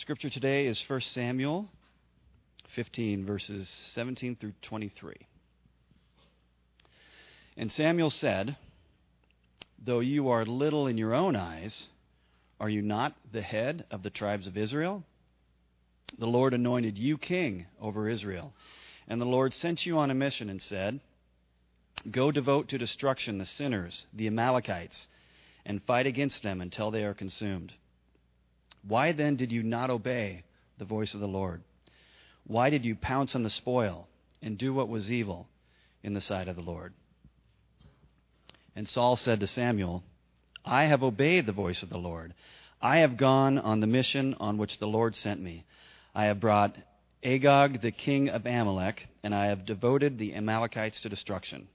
Scripture today is 1 Samuel 15, verses 17 through 23. And Samuel said, Though you are little in your own eyes, are you not the head of the tribes of Israel? The Lord anointed you king over Israel. And the Lord sent you on a mission and said, Go devote to destruction the sinners, the Amalekites, and fight against them until they are consumed. Why then did you not obey the voice of the Lord? Why did you pounce on the spoil and do what was evil in the sight of the Lord? And Saul said to Samuel, I have obeyed the voice of the Lord. I have gone on the mission on which the Lord sent me. I have brought Agag, the king of Amalek, and I have devoted the Amalekites to destruction.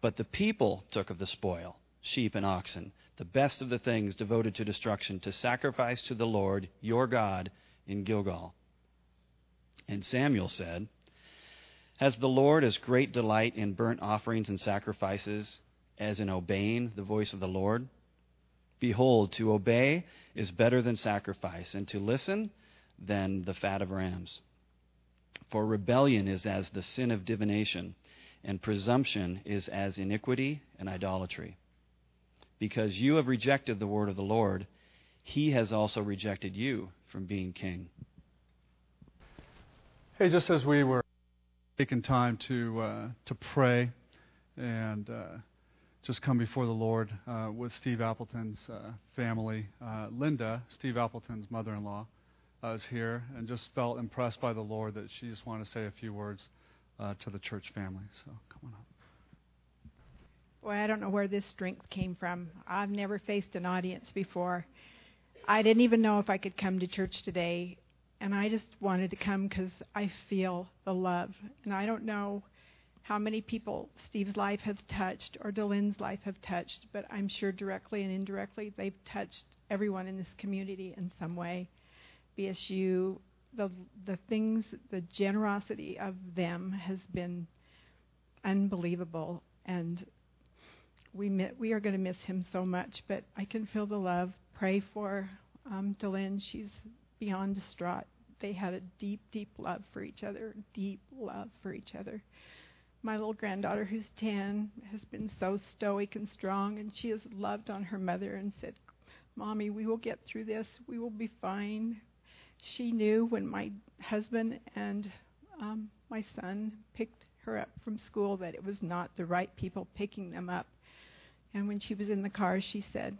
But the people took of the spoil, sheep and oxen, the best of the things devoted to destruction, to sacrifice to the Lord your God in Gilgal. And Samuel said, Has the Lord as great delight in burnt offerings and sacrifices as in obeying the voice of the Lord? Behold, to obey is better than sacrifice, and to listen than the fat of rams. For rebellion is as the sin of divination and presumption is as iniquity and idolatry. Because you have rejected the word of the Lord, he has also rejected you from being king. Hey, just as we were taking time to uh, to pray and uh, just come before the Lord uh, with Steve Appleton's uh, family, uh, Linda, Steve Appleton's mother-in-law, uh, is here, and just felt impressed by the Lord that she just wanted to say a few words to the church family. So come on up. Boy, I don't know where this strength came from. I've never faced an audience before. I didn't even know if I could come to church today, and I just wanted to come because I feel the love. And I don't know how many people Steve's life has touched or Dalynn's life have touched, but I'm sure directly and indirectly they've touched everyone in this community in some way. BSU, the the things, the generosity of them has been unbelievable, and we mi- we are going to miss him so much. But I can feel the love. Pray for um, Dalynn. She's beyond distraught. They had a deep, deep love for each other. Deep love for each other. My little granddaughter, who's 10, has been so stoic and strong, and she has loved on her mother and said, Mommy, we will get through this. We will be fine she knew when my husband and um, my son picked her up from school that it was not the right people picking them up. And when she was in the car, she said,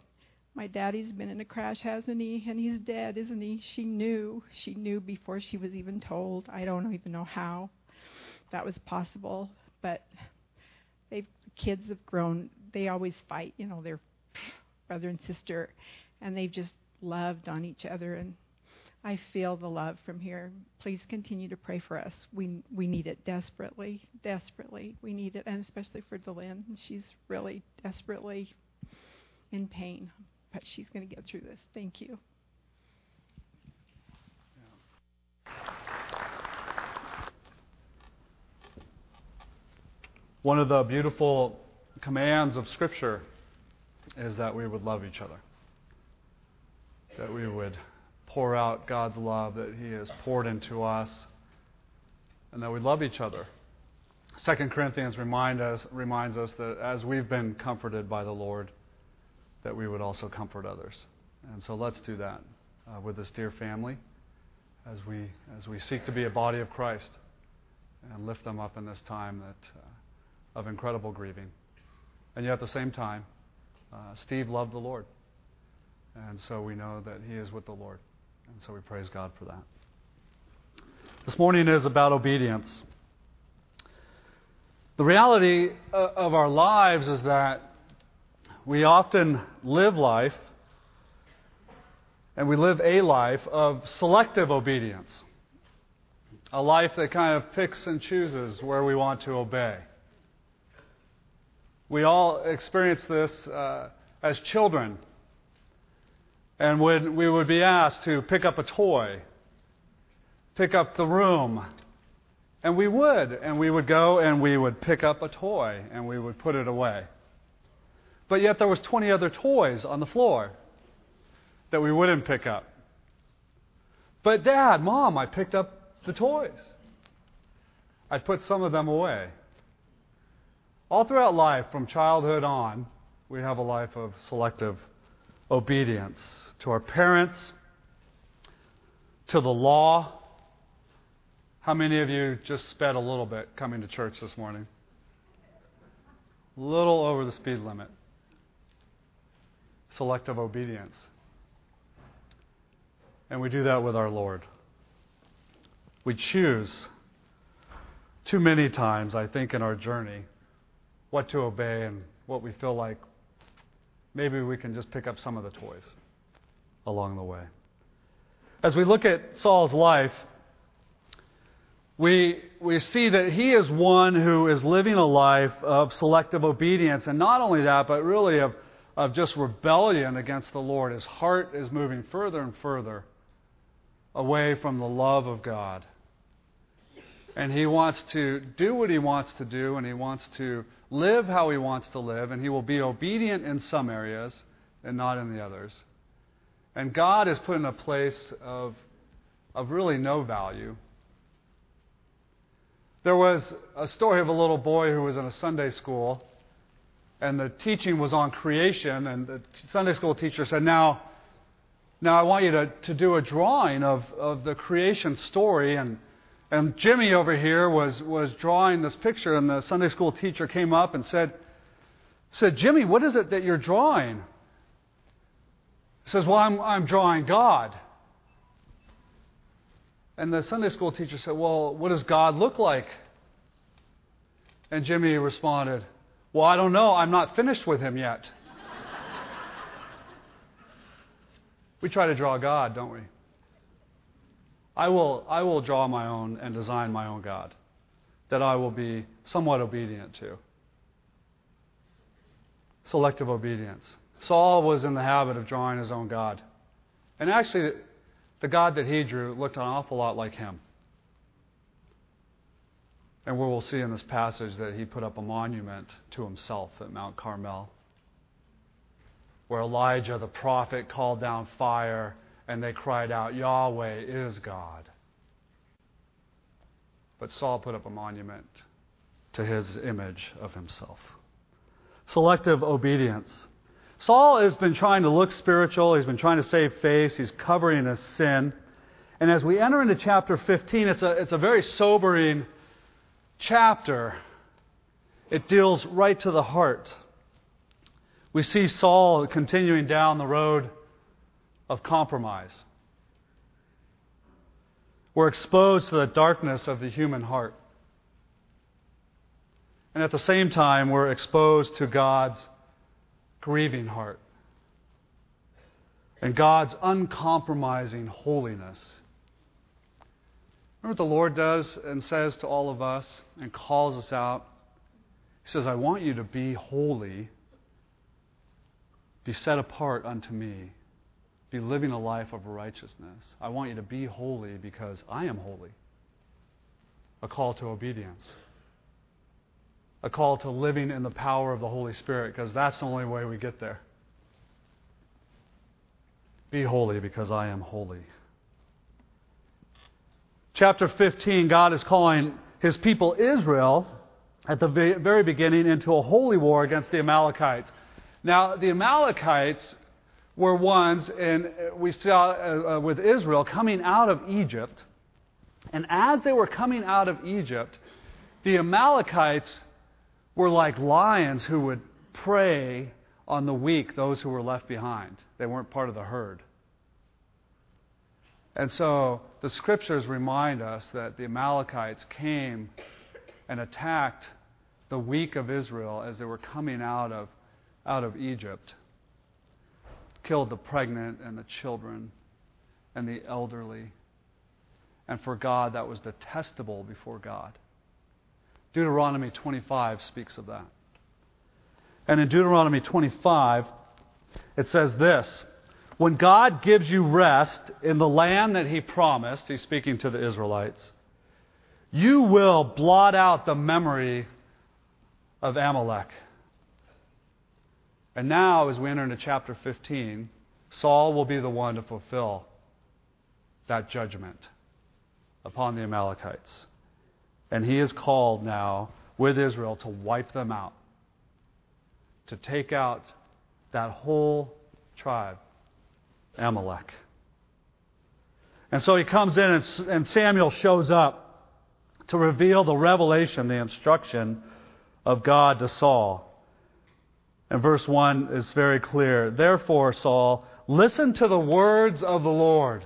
My daddy's been in a crash, hasn't he? And he's dead, isn't he? She knew. She knew before she was even told. I don't even know how that was possible. But they've, the kids have grown. They always fight, you know, they're brother and sister. And they've just loved on each other. And I feel the love from here. Please continue to pray for us. We we need it desperately, desperately. We need it, and especially for Dalynn. She's really desperately in pain, but she's going to get through this. Thank you. One of the beautiful commands of Scripture is that we would love each other, that we would pour out God's love that He has poured into us, and that we love each other. Second Corinthians remind us, reminds us that as we've been comforted by the Lord, that we would also comfort others. And so let's do that uh, with this dear family as we, as we seek to be a body of Christ and lift them up in this time that, uh, of incredible grieving. And yet at the same time, uh, Steve loved the Lord. And so we know that he is with the Lord. And so we praise God for that. This morning is about obedience. The reality of our lives is that we often live life, and we live a life of selective obedience. A life that kind of picks and chooses where we want to obey. We all experience this uh, as children and when we would be asked to pick up a toy, pick up the room, and we would, and we would go and we would pick up a toy and we would put it away. But yet there was 20 other toys on the floor that we wouldn't pick up. But, Dad, Mom, I picked up the toys. I put some of them away. All throughout life, from childhood on, we have a life of selective obedience to our parents, to the law. How many of you just sped a little bit coming to church this morning? A little over the speed limit. Selective obedience. And we do that with our Lord. We choose too many times, I think, in our journey what to obey and what we feel like maybe we can just pick up some of the toys along the way. As we look at Saul's life, we, we see that he is one who is living a life of selective obedience. And not only that, but really of, of just rebellion against the Lord. His heart is moving further and further away from the love of God. And he wants to do what he wants to do, and he wants to live how he wants to live, and he will be obedient in some areas and not in the others. And God is put in a place of, of really no value. There was a story of a little boy who was in a Sunday school, and the teaching was on creation, and the Sunday school teacher said, Now, now I want you to, to do a drawing of, of the creation story. And, and Jimmy over here was, was drawing this picture, and the Sunday school teacher came up and said, said, Jimmy, what is it that you're drawing? He says, Well, I'm, I'm drawing God. And the Sunday school teacher said, Well, what does God look like? And Jimmy responded, Well, I don't know. I'm not finished with him yet. We try to draw God, don't we? I will, I will draw my own and design my own God that I will be somewhat obedient to. Selective obedience. Saul was in the habit of drawing his own God. And actually, the God that he drew looked an awful lot like him. And we will see in this passage that he put up a monument to himself at Mount Carmel where Elijah the prophet called down fire and they cried out, Yahweh is God. But Saul put up a monument to his image of himself. Selective obedience. Saul has been trying to look spiritual, he's been trying to save face, he's covering his sin. And as we enter into chapter 15, it's a, it's a very sobering chapter. It deals right to the heart. We see Saul continuing down the road of compromise. We're exposed to the darkness of the human heart. And at the same time, we're exposed to God's grieving heart and God's uncompromising holiness. Remember what the Lord does and says to all of us and calls us out? He says, I want you to be holy be set apart unto me. Be living a life of righteousness. I want you to be holy because I am holy. A call to obedience. A call to living in the power of the Holy Spirit because that's the only way we get there. Be holy because I am holy. Chapter 15, God is calling his people Israel at the very beginning into a holy war against the Amalekites. Now, the Amalekites were ones, and we saw uh, uh, with Israel coming out of Egypt. And as they were coming out of Egypt, the Amalekites were like lions who would prey on the weak, those who were left behind. They weren't part of the herd. And so the scriptures remind us that the Amalekites came and attacked the weak of Israel as they were coming out of out of Egypt, killed the pregnant and the children and the elderly. And for God, that was detestable before God. Deuteronomy 25 speaks of that. And in Deuteronomy 25, it says this When God gives you rest in the land that He promised, He's speaking to the Israelites, you will blot out the memory of Amalek and now, as we enter into chapter 15, Saul will be the one to fulfill that judgment upon the Amalekites. And he is called now with Israel to wipe them out, to take out that whole tribe, Amalek. And so he comes in, and, Samuel shows up to reveal the revelation, the instruction of God to Saul. And verse 1 is very clear. Therefore, Saul, listen to the words of the Lord.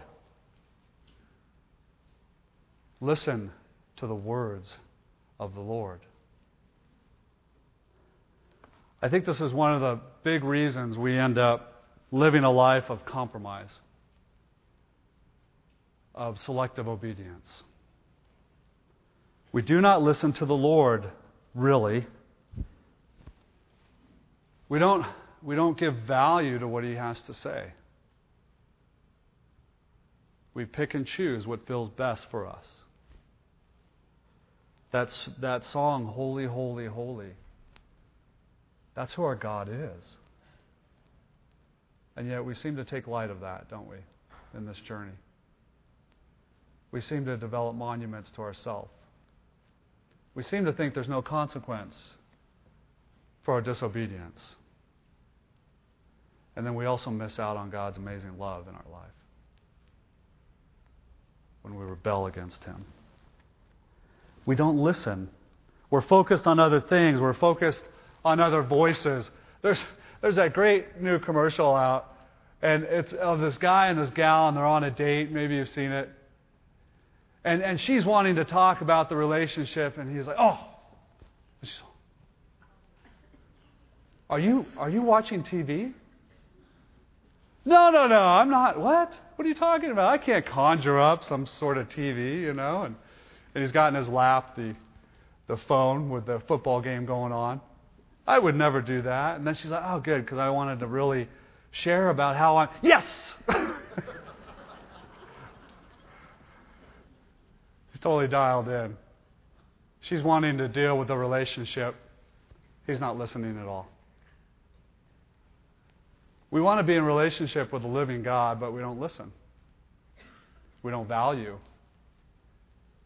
Listen to the words of the Lord. I think this is one of the big reasons we end up living a life of compromise, of selective obedience. We do not listen to the Lord, really. We don't, we don't give value to what He has to say. We pick and choose what feels best for us. That's that song, Holy, Holy, Holy. That's who our God is. And yet we seem to take light of that, don't we, in this journey? We seem to develop monuments to ourselves. We seem to think there's no consequence for our disobedience. And then we also miss out on God's amazing love in our life when we rebel against Him. We don't listen. We're focused on other things. We're focused on other voices. There's, there's that great new commercial out, and it's of this guy and this gal, and they're on a date. Maybe you've seen it. And, and she's wanting to talk about the relationship, and he's like, oh. Are you, are you watching TV? No, no, no, I'm not. What? What are you talking about? I can't conjure up some sort of TV, you know. And, and he's got in his lap the, the phone with the football game going on. I would never do that. And then she's like, oh, good, because I wanted to really share about how I'm. Yes! He's totally dialed in. She's wanting to deal with the relationship. He's not listening at all. We want to be in relationship with the living God, but we don't listen. We don't value.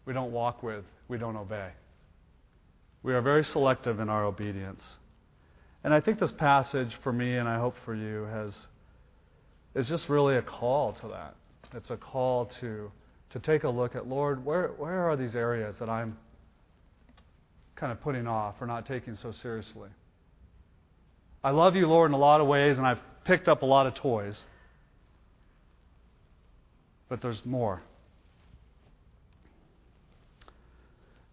We don't walk with. We don't obey. We are very selective in our obedience. And I think this passage for me, and I hope for you, has is just really a call to that. It's a call to to take a look at Lord, where where are these areas that I'm kind of putting off or not taking so seriously? I love you, Lord, in a lot of ways, and I've picked up a lot of toys. But there's more.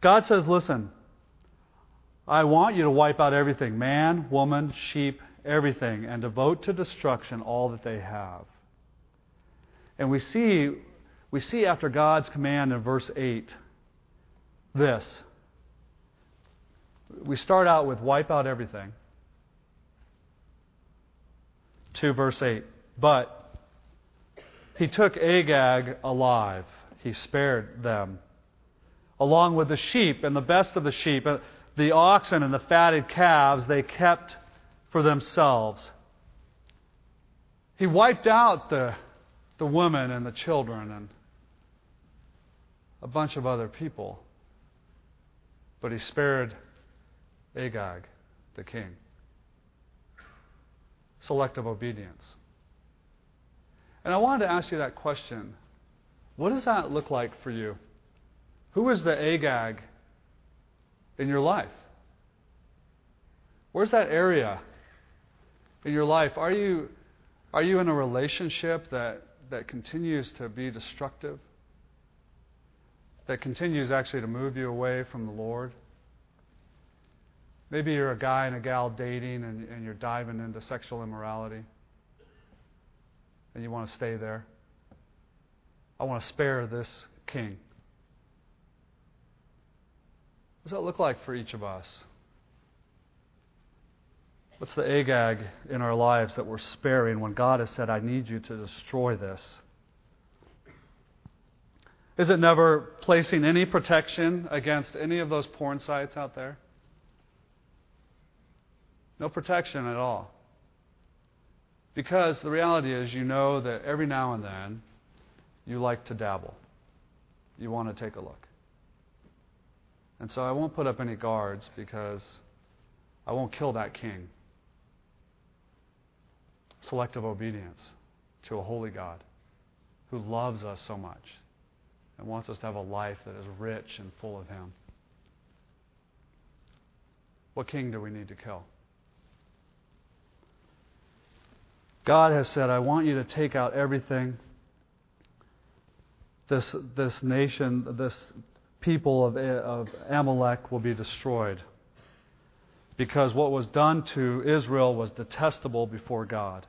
God says, listen, I want you to wipe out everything man, woman, sheep, everything, and devote to destruction all that they have. And we see, we see after God's command in verse 8 this. We start out with wipe out everything. To verse 8. But he took Agag alive, he spared them, along with the sheep and the best of the sheep uh, the oxen and the fatted calves they kept for themselves. He wiped out the, the women and the children and a bunch of other people. But he spared Agag, the king. Selective obedience. And I wanted to ask you that question. What does that look like for you? Who is the Agag in your life? Where's that area in your life? Are you, are you in a relationship that, that continues to be destructive? That continues actually to move you away from the Lord? Maybe you're a guy and a gal dating and, and you're diving into sexual immorality and you want to stay there. I want to spare this king. What does that look like for each of us? What's the Agag in our lives that we're sparing when God has said, I need you to destroy this? Is it never placing any protection against any of those porn sites out there? No protection at all. Because the reality is, you know that every now and then you like to dabble. You want to take a look. And so I won't put up any guards because I won't kill that king. Selective obedience to a holy God who loves us so much and wants us to have a life that is rich and full of Him. What king do we need to kill? God has said, I want you to take out everything. This, this nation, this people of, of Amalek will be destroyed. Because what was done to Israel was detestable before God.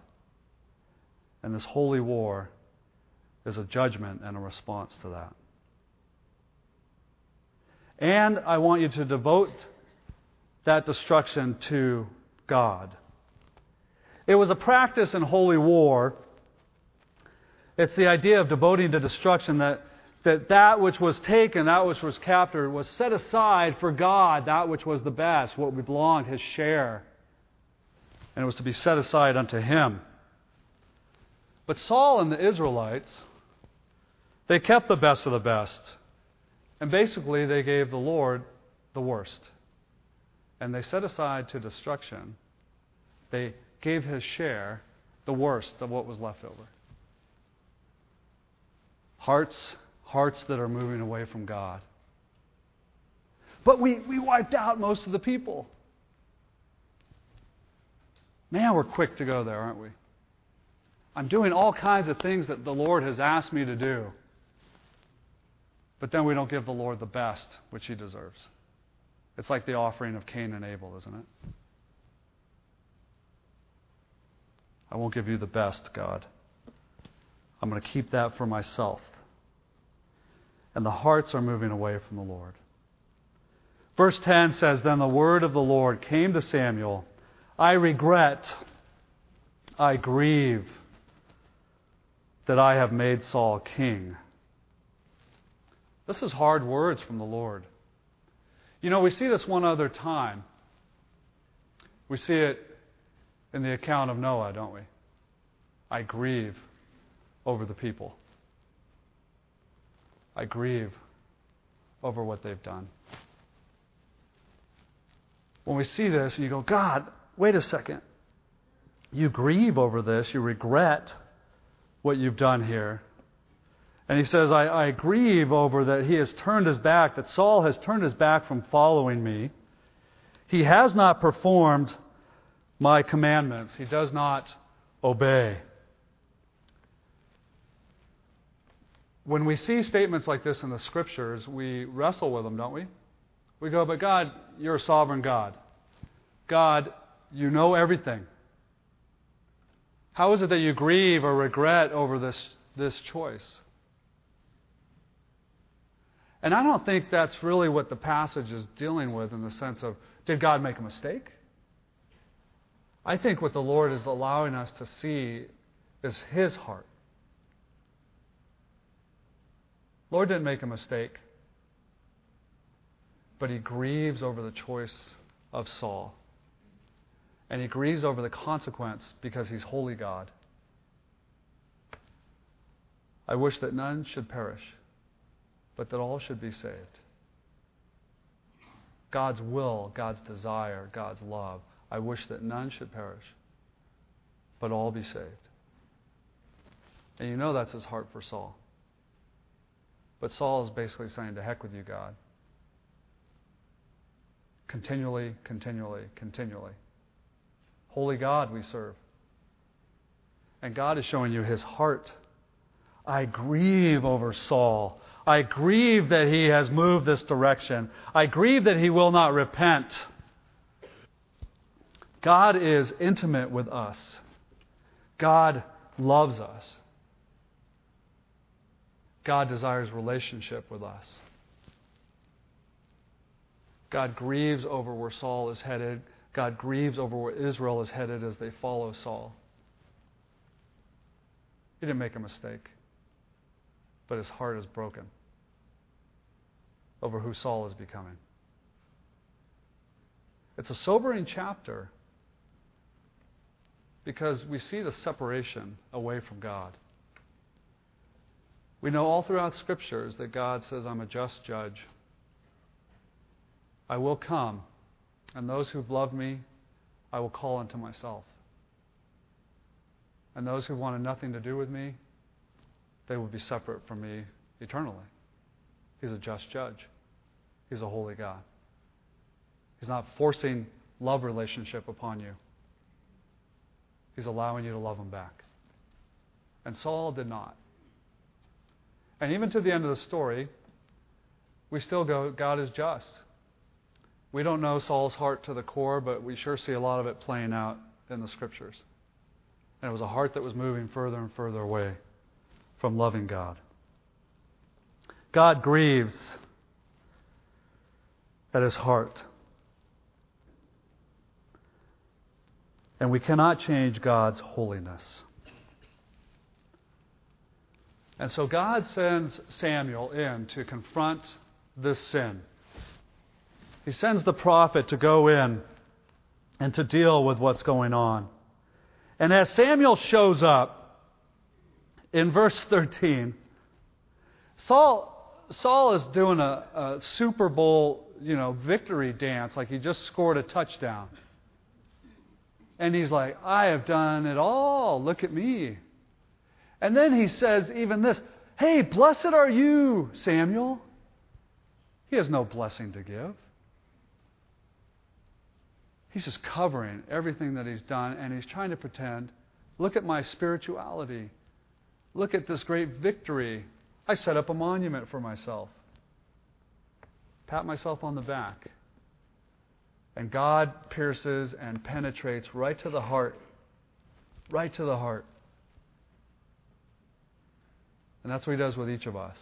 And this holy war is a judgment and a response to that. And I want you to devote that destruction to God. It was a practice in holy war. It's the idea of devoting to destruction that that that which was taken, that which was captured, was set aside for God, that which was the best, what belonged, his share. And it was to be set aside unto him. But Saul and the Israelites, they kept the best of the best. And basically, they gave the Lord the worst. And they set aside to destruction. They gave his share the worst of what was left over. Hearts hearts that are moving away from God. But we, we wiped out most of the people. Man, we're quick to go there, aren't we? I'm doing all kinds of things that the Lord has asked me to do. But then we don't give the Lord the best, which he deserves. It's like the offering of Cain and Abel, isn't it? I won't give you the best, God. I'm going to keep that for myself and the hearts are moving away from the Lord. Verse 10 says Then the word of the Lord came to Samuel I regret, I grieve that I have made Saul king. This is hard words from the Lord. You know, we see this one other time. We see it in the account of Noah, don't we? I grieve over the people. I grieve over what they've done. When we see this you go, God, wait a second. You grieve over this, you regret what you've done here. And he says, I, I grieve over that he has turned his back, that Saul has turned his back from following me. He has not performed my commandments. He does not obey. when we see statements like this in the scriptures, we wrestle with them, don't we? We go, but God, you're a sovereign God. God, you know everything. How is it that you grieve or regret over this, this choice? And I don't think that's really what the passage is dealing with in the sense of, did God make a mistake? I think what the Lord is allowing us to see is His heart. Lord didn't make a mistake, but he grieves over the choice of Saul. And he grieves over the consequence because he's holy God. I wish that none should perish, but that all should be saved. God's will, God's desire, God's love. I wish that none should perish, but all be saved. And you know that's his heart for Saul. But Saul is basically saying, To heck with you, God. Continually, continually, continually. Holy God we serve. And God is showing you his heart. I grieve over Saul. I grieve that he has moved this direction. I grieve that he will not repent. God is intimate with us. God loves us. God desires relationship with us. God grieves over where Saul is headed. God grieves over where Israel is headed as they follow Saul. He didn't make a mistake, but his heart is broken over who Saul is becoming. It's a sobering chapter because we see the separation away from God. We know all throughout scriptures that God says, I'm a just judge. I will come, and those who've loved me, I will call unto myself. And those who wanted nothing to do with me, they will be separate from me eternally. He's a just judge. He's a holy God. He's not forcing love relationship upon you. He's allowing you to love him back. And Saul did not. And even to the end of the story, we still go, God is just. We don't know Saul's heart to the core, but we sure see a lot of it playing out in the scriptures. And it was a heart that was moving further and further away from loving God. God grieves at his heart. And we cannot change God's holiness. And so God sends Samuel in to confront this sin. He sends the prophet to go in and to deal with what's going on. And as Samuel shows up in verse 13, Saul, Saul is doing a, a Super Bowl, you know, victory dance like he just scored a touchdown. And he's like, I have done it all. Look at me. And then he says, even this Hey, blessed are you, Samuel. He has no blessing to give. He's just covering everything that he's done, and he's trying to pretend look at my spirituality. Look at this great victory. I set up a monument for myself. Pat myself on the back. And God pierces and penetrates right to the heart. Right to the heart. And that's what He does with each of us.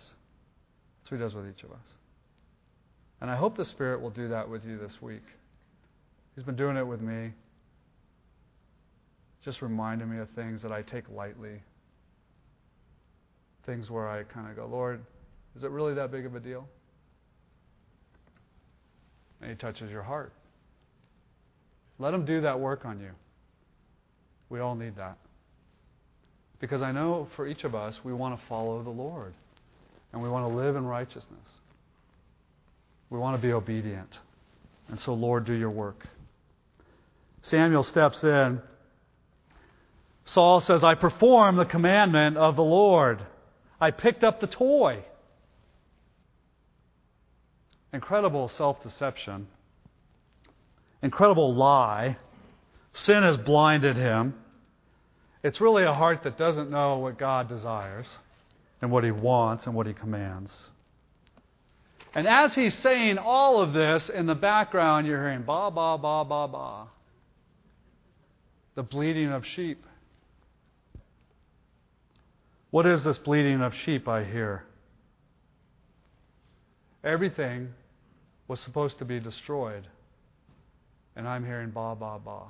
That's what He does with each of us. And I hope the Spirit will do that with you this week. He's been doing it with me. Just reminding me of things that I take lightly. Things where I kind of go, Lord, is it really that big of a deal? And He touches your heart. Let Him do that work on you. We all need that. Because I know for each of us, we want to follow the Lord. And we want to live in righteousness. We want to be obedient. And so, Lord, do your work. Samuel steps in. Saul says, I perform the commandment of the Lord. I picked up the toy. Incredible self deception incredible lie. Sin has blinded him. It's really a heart that doesn't know what God desires and what he wants and what he commands. And as he's saying all of this, in the background, you're hearing ba, ba, ba, ba, ba. The bleating of sheep. What is this bleating of sheep I hear? Everything was supposed to be destroyed and I'm hearing ba, ba, ba.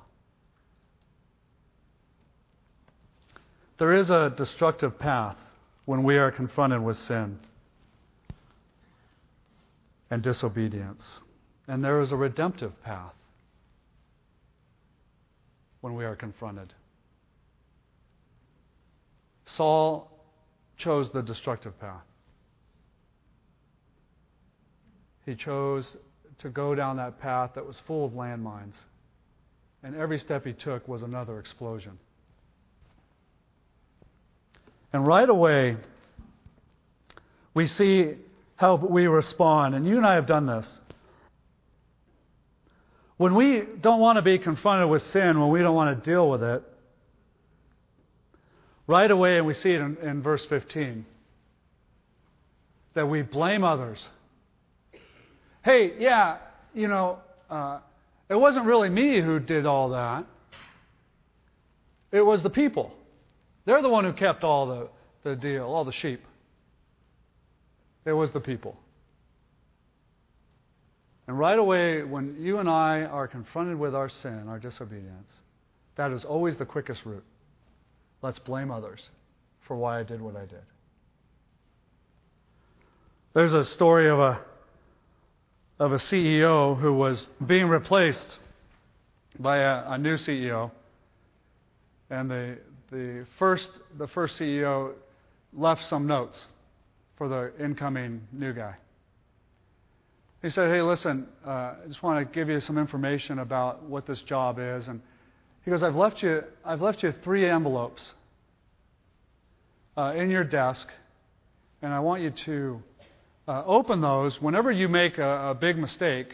There is a destructive path when we are confronted with sin and disobedience. And there is a redemptive path when we are confronted. Saul chose the destructive path. He chose to go down that path that was full of landmines. And every step he took was another explosion. And right away, we see how we respond. And you and I have done this. When we don't want to be confronted with sin, when we don't want to deal with it, right away, and we see it in, in verse 15, that we blame others hey, yeah, you know, uh, it wasn't really me who did all that. It was the people. They're the one who kept all the, the deal, all the sheep. It was the people. And right away, when you and I are confronted with our sin, our disobedience, that is always the quickest route. Let's blame others for why I did what I did. There's a story of a of a CEO who was being replaced by a, a new CEO. And the, the, first, the first CEO left some notes. for the incoming new guy. He said, Hey, listen, uh, I just want to give you some information about what this job is. And he goes, I've left you, I've left you three envelopes uh, in your desk, and I want you to uh, open those. Whenever you make a, a big mistake,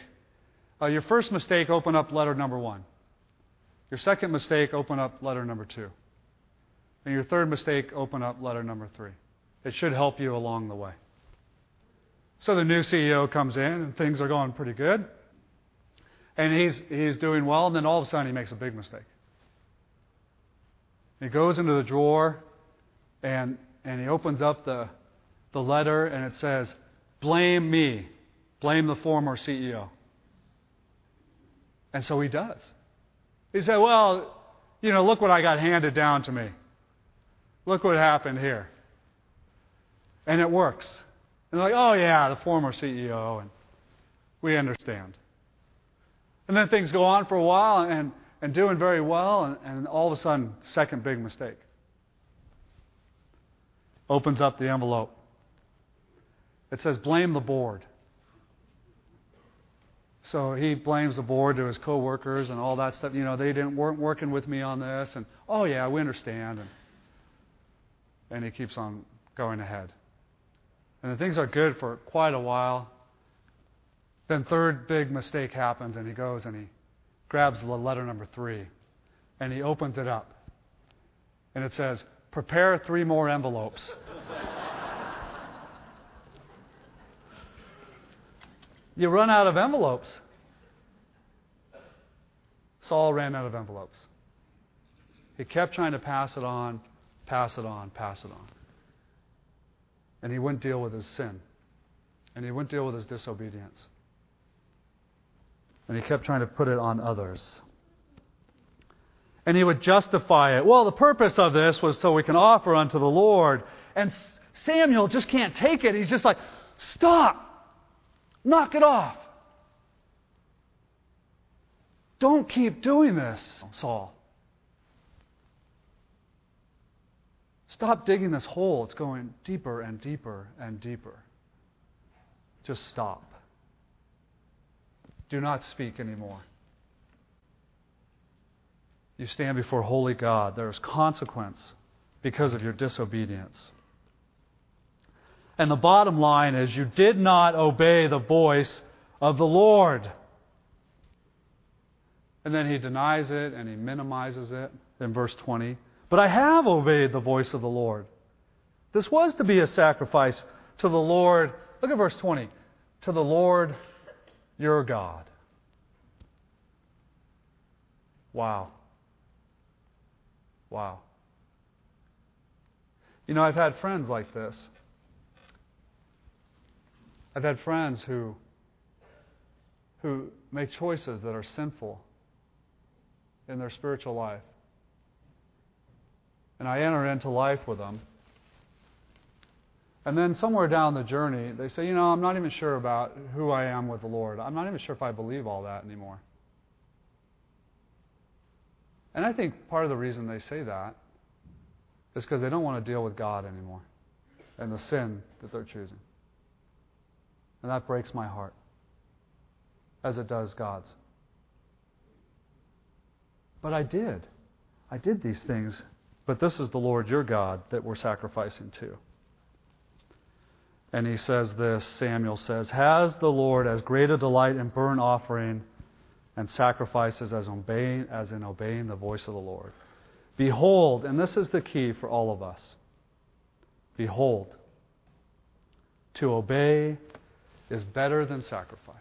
uh, your first mistake, open up letter number one. Your second mistake, open up letter number two. And your third mistake, open up letter number three. It should help you along the way. So the new CEO comes in, and things are going pretty good. And he's, he's doing well, and then all of a sudden he makes a big mistake. He goes into the drawer, and, and he opens up the, the letter, and it says, Blame me. Blame the former CEO. And so he does. He said, Well, you know, look what I got handed down to me. Look what happened here. And it works. And they're like, oh, yeah, the former CEO, and we understand. And then things go on for a while and, and doing very well, and, and all of a sudden, second big mistake. Opens up the envelope. It says, blame the board. So he blames the board to his coworkers and all that stuff. You know, they didn't weren't working with me on this, and oh yeah, we understand. And, and he keeps on going ahead. And the things are good for quite a while. Then, third big mistake happens, and he goes and he grabs the letter number three and he opens it up. And it says, Prepare three more envelopes. You run out of envelopes. Saul ran out of envelopes. He kept trying to pass it on, pass it on, pass it on. And he wouldn't deal with his sin. And he wouldn't deal with his disobedience. And he kept trying to put it on others. And he would justify it. Well, the purpose of this was so we can offer unto the Lord. And Samuel just can't take it. He's just like, stop. Knock it off. Don't keep doing this, Saul. Stop digging this hole. It's going deeper and deeper and deeper. Just stop. Do not speak anymore. You stand before holy God. There is consequence because of your disobedience. And the bottom line is you did not obey the voice of the Lord. And then he denies it and he minimizes it in verse 20. But I have obeyed the voice of the Lord. This was to be a sacrifice to the Lord. Look at verse 20. To the Lord your God. Wow. Wow. You know, I've had friends like this. I've had friends who who make choices that are sinful in their spiritual life and I enter into life with them. And then somewhere down the journey, they say, you know, I'm not even sure about who I am with the Lord. I'm not even sure if I believe all that anymore. And I think part of the reason they say that is because they don't want to deal with God anymore and the sin that they're choosing. And that breaks my heart, as it does God's. But I did. I did these things but this is the Lord your God that we're sacrificing to. And he says this Samuel says, Has the Lord as great a delight in burnt offering and sacrifices as, obeying, as in obeying the voice of the Lord? Behold, and this is the key for all of us behold, to obey is better than sacrifice.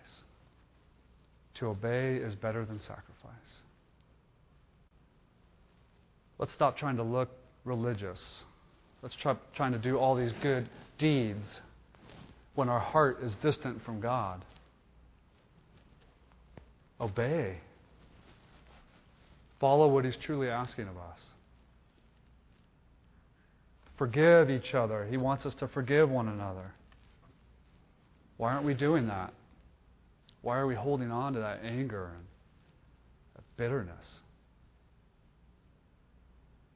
To obey is better than sacrifice. Let's stop trying to look religious. Let's try trying to do all these good deeds when our heart is distant from God. Obey. Follow what He's truly asking of us. Forgive each other. He wants us to forgive one another. Why aren't we doing that? Why are we holding on to that anger and that bitterness?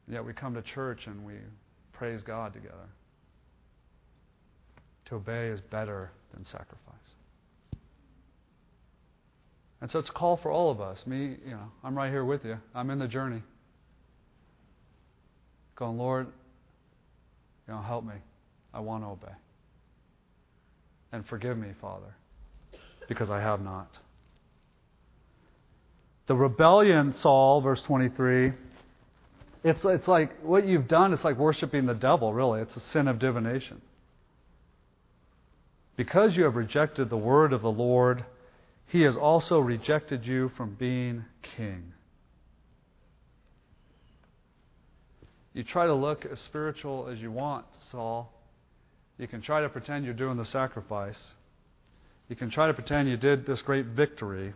Yet we come to church and we praise God together. To obey is better than sacrifice. And so it's a call for all of us. Me, you know, I'm right here with you. I'm in the journey. Going, Lord, you know, help me. I want to obey. And forgive me, Father, because I have not. The rebellion, Saul, verse 23, it's, it's like what you've done, it's like worshiping the devil, really. It's a sin of divination. Because you have rejected the word of the Lord, he has also rejected you from being king. You try to look as spiritual as you want, Saul. You can try to pretend you're doing the sacrifice. You can try to pretend you did this great victory.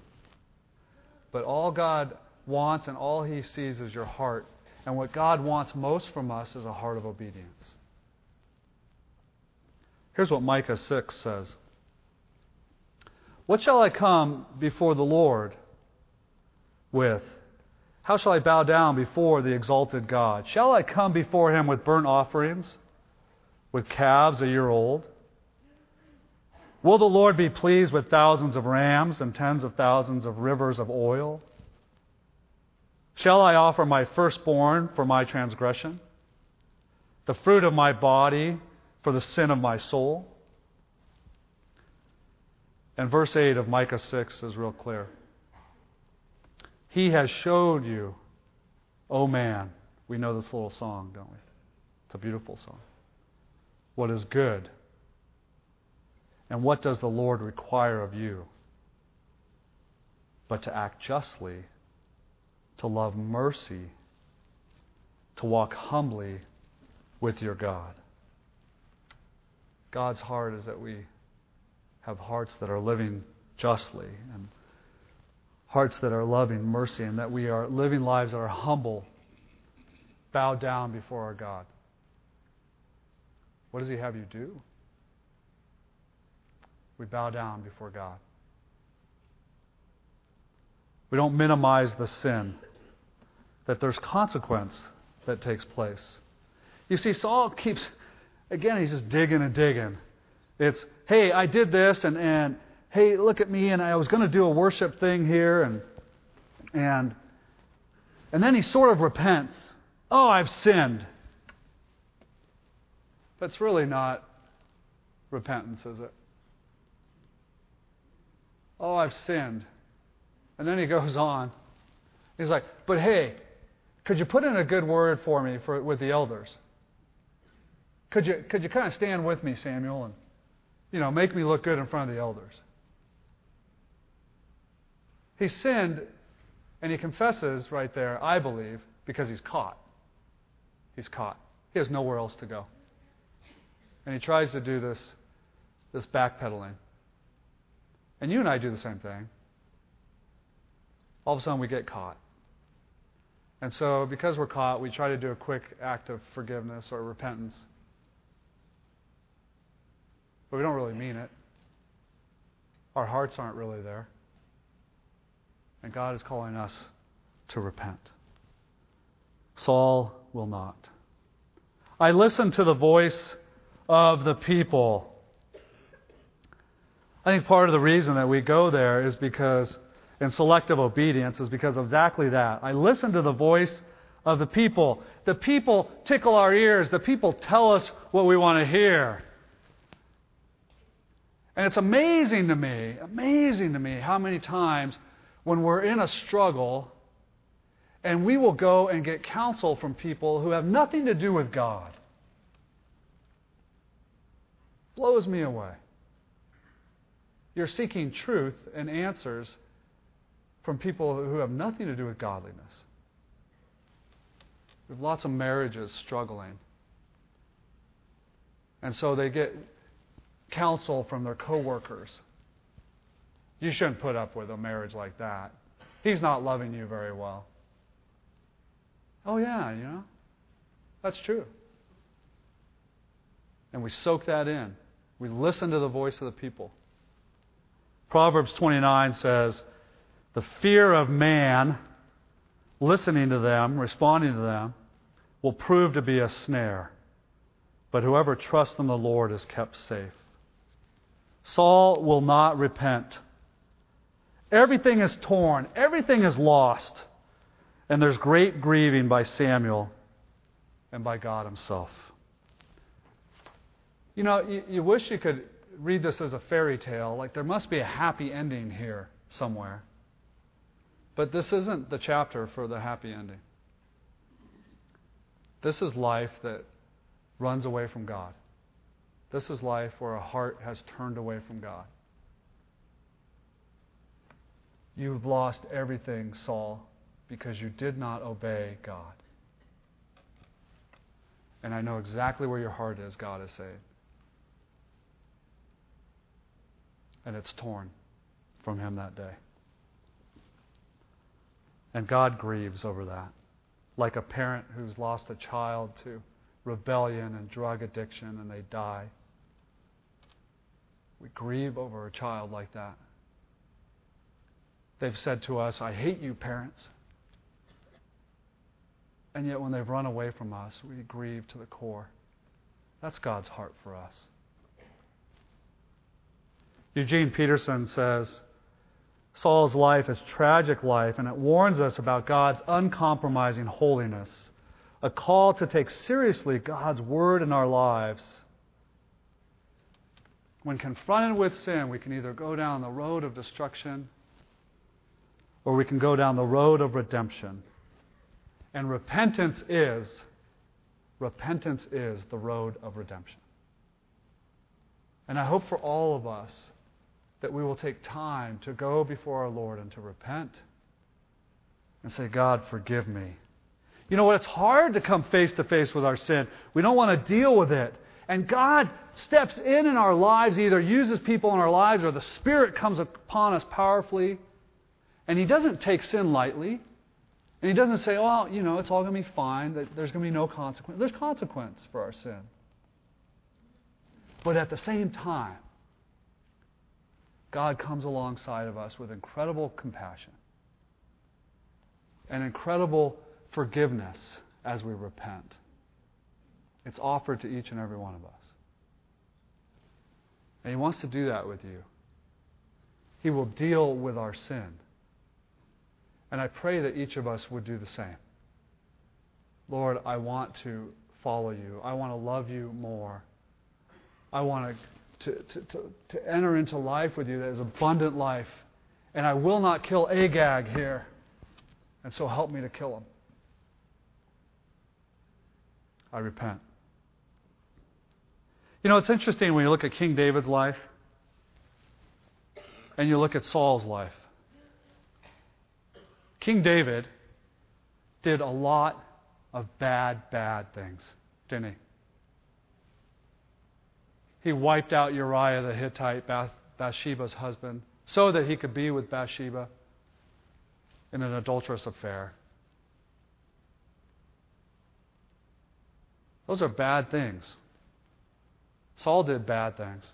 But all God wants and all He sees is your heart. And what God wants most from us is a heart of obedience. Here's what Micah 6 says What shall I come before the Lord with? How shall I bow down before the exalted God? Shall I come before him with burnt offerings, with calves a year old? Will the Lord be pleased with thousands of rams and tens of thousands of rivers of oil? Shall I offer my firstborn for my transgression, the fruit of my body for the sin of my soul? And verse 8 of Micah 6 is real clear. He has showed you, oh man. We know this little song, don't we? It's a beautiful song. What is good? And what does the Lord require of you? But to act justly, to love mercy, to walk humbly with your God. God's heart is that we have hearts that are living justly and hearts that are loving mercy and that we are living lives that are humble, bow down before our God. What does He have you do? We bow down before God. We don't minimize the sin, that there's consequence that takes place. You see, Saul keeps, again, he's just digging and digging. It's, hey, I did this, and, and hey, look at me, and I was going to do a worship thing here, and and and then he sort of repents. Oh, I've sinned. It's really not repentance, is it? Oh, I've sinned. And then he goes on. He's like, but hey, could you put in a good word for me for, with the elders? Could you, could you kind of stand with me, Samuel, and you know, make me look good in front of the elders? He sinned, and he confesses right there, I believe, because he's caught. He's caught. He has nowhere else to go. And he tries to do this, this backpedaling. And you and I do the same thing. All of a sudden, we get caught. And so, because we're caught, we try to do a quick act of forgiveness or repentance. But we don't really mean it. Our hearts aren't really there. And God is calling us to repent. Saul will not. I listened to the voice of the people. I think part of the reason that we go there is because, in selective obedience, is because of exactly that. I listen to the voice of the people. The people tickle our ears, the people tell us what we want to hear. And it's amazing to me, amazing to me how many times when we're in a struggle and we will go and get counsel from people who have nothing to do with God. Blows me away. You're seeking truth and answers from people who have nothing to do with godliness. We have lots of marriages struggling. And so they get counsel from their coworkers you shouldn't put up with a marriage like that. He's not loving you very well. Oh, yeah, you know, that's true. And we soak that in. We listen to the voice of the people. Proverbs 29 says, The fear of man, listening to them, responding to them, will prove to be a snare. But whoever trusts in the Lord is kept safe. Saul will not repent. Everything is torn, everything is lost. And there's great grieving by Samuel and by God Himself. You know, you, you, wish you could read this as a fairy tale. Like there must be a happy ending here somewhere. But this isn't the chapter for the happy ending. This is life that runs away from God. This is life where a heart has turned away from God. You've lost everything, Saul, because you did not obey God. And I know exactly where your heart is, God is saying. And it's torn from him that day. And God grieves over that, like a parent who's lost a child to rebellion and drug addiction and they die. We grieve over a child like that. They've said to us, I hate you, parents. And yet, when they've run away from us, we grieve to the core. That's God's heart for us. Eugene Peterson says Saul's life is tragic life, and it warns us about God's uncompromising holiness, a call to take seriously God's word in our lives. When confronted with sin, we can either go down the road of destruction or we can go down the road of redemption. And repentance is repentance is the road of redemption. And I hope for all of us that we will take time to go before our Lord and to repent and say, God, forgive me. You know what? It's hard to come face to face with our sin. We don't want to deal with it. And God steps in in our lives, either uses people in our lives or the Spirit comes upon us powerfully. And He doesn't take sin lightly. And He doesn't say, well, you know, it's all going to be fine, there's going to be no consequence. There's consequence for our sin. But at the same time, God comes alongside of us with incredible compassion and incredible forgiveness as we repent. It's offered to each and every one of us. And He wants to do that with you. He will deal with our sin. And I pray that each of us would do the same. Lord, I want to follow you. I want to love you more. I want to to, to, to, to enter into life with you that is abundant life. And I will not kill Agag here. And so help me to kill him. I repent. You know, it's interesting when you look at King David's life and you look at Saul's life. King David did a lot of bad, bad things, didn't he? He wiped out Uriah the Hittite, Bathsheba's husband, so that he could be with Bathsheba in an adulterous affair. Those are bad things. Saul did bad things.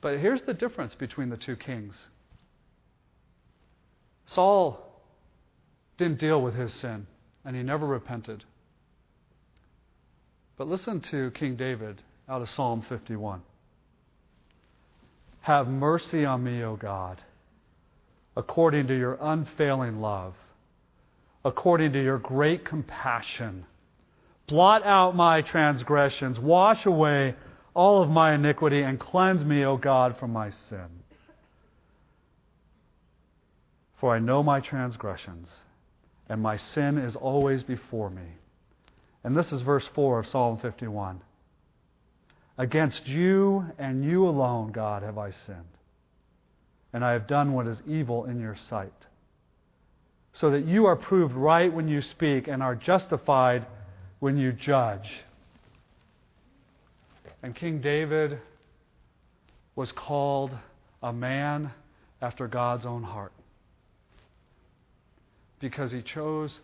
But here's the difference between the two kings Saul didn't deal with his sin, and he never repented. But listen to King David out of Psalm 51. Have mercy on me, O God, according to your unfailing love, according to your great compassion. Blot out my transgressions, wash away all of my iniquity, and cleanse me, O God, from my sin. For I know my transgressions, and my sin is always before me. And this is verse 4 of Psalm 51. Against you and you alone, God, have I sinned. And I have done what is evil in your sight. So that you are proved right when you speak and are justified when you judge. And King David was called a man after God's own heart because he chose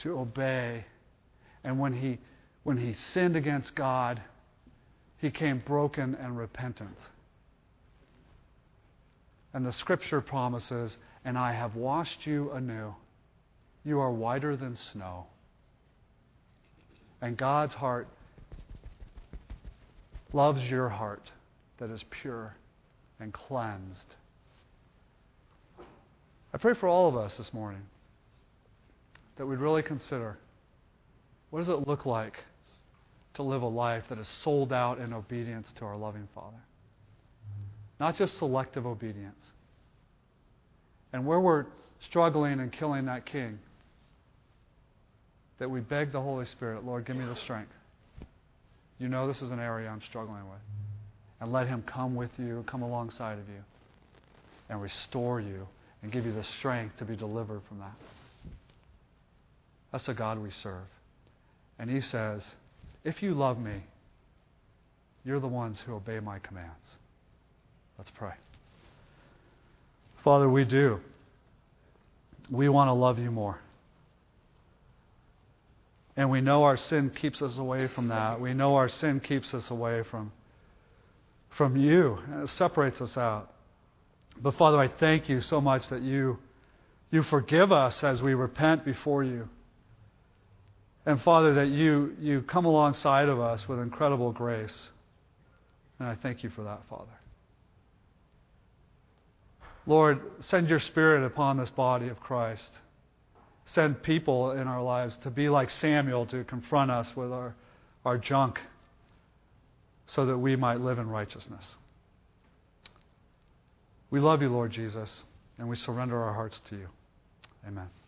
to obey. And when he, when he sinned against God, he came broken and repentant. And the scripture promises, and I have washed you anew. You are whiter than snow. And God's heart loves your heart that is pure and cleansed. I pray for all of us this morning that we'd really consider what does it look like to live a life that is sold out in obedience to our loving Father? Not just selective obedience. And where we're struggling and killing that king, that we beg the Holy Spirit, Lord, give me the strength. You know this is an area I'm struggling with. And let Him come with you, come alongside of you, and restore you and give you the strength to be delivered from that. That's the God we serve. And He says, If you love me, you're the ones who obey my commands. Let's pray. Father, we do. We want to love you more. And we know our sin keeps us away from that. We know our sin keeps us away from, from you. And it separates us out. But Father, I thank you so much that you, you forgive us as we repent before you. And Father, that you, you come alongside of us with incredible grace. And I thank you for that, Father. Lord, send your Spirit upon this body of Christ. Send people in our lives to be like Samuel to confront us with our, our junk so that we might live in righteousness. We love you, Lord Jesus, and we surrender our hearts to you. Amen.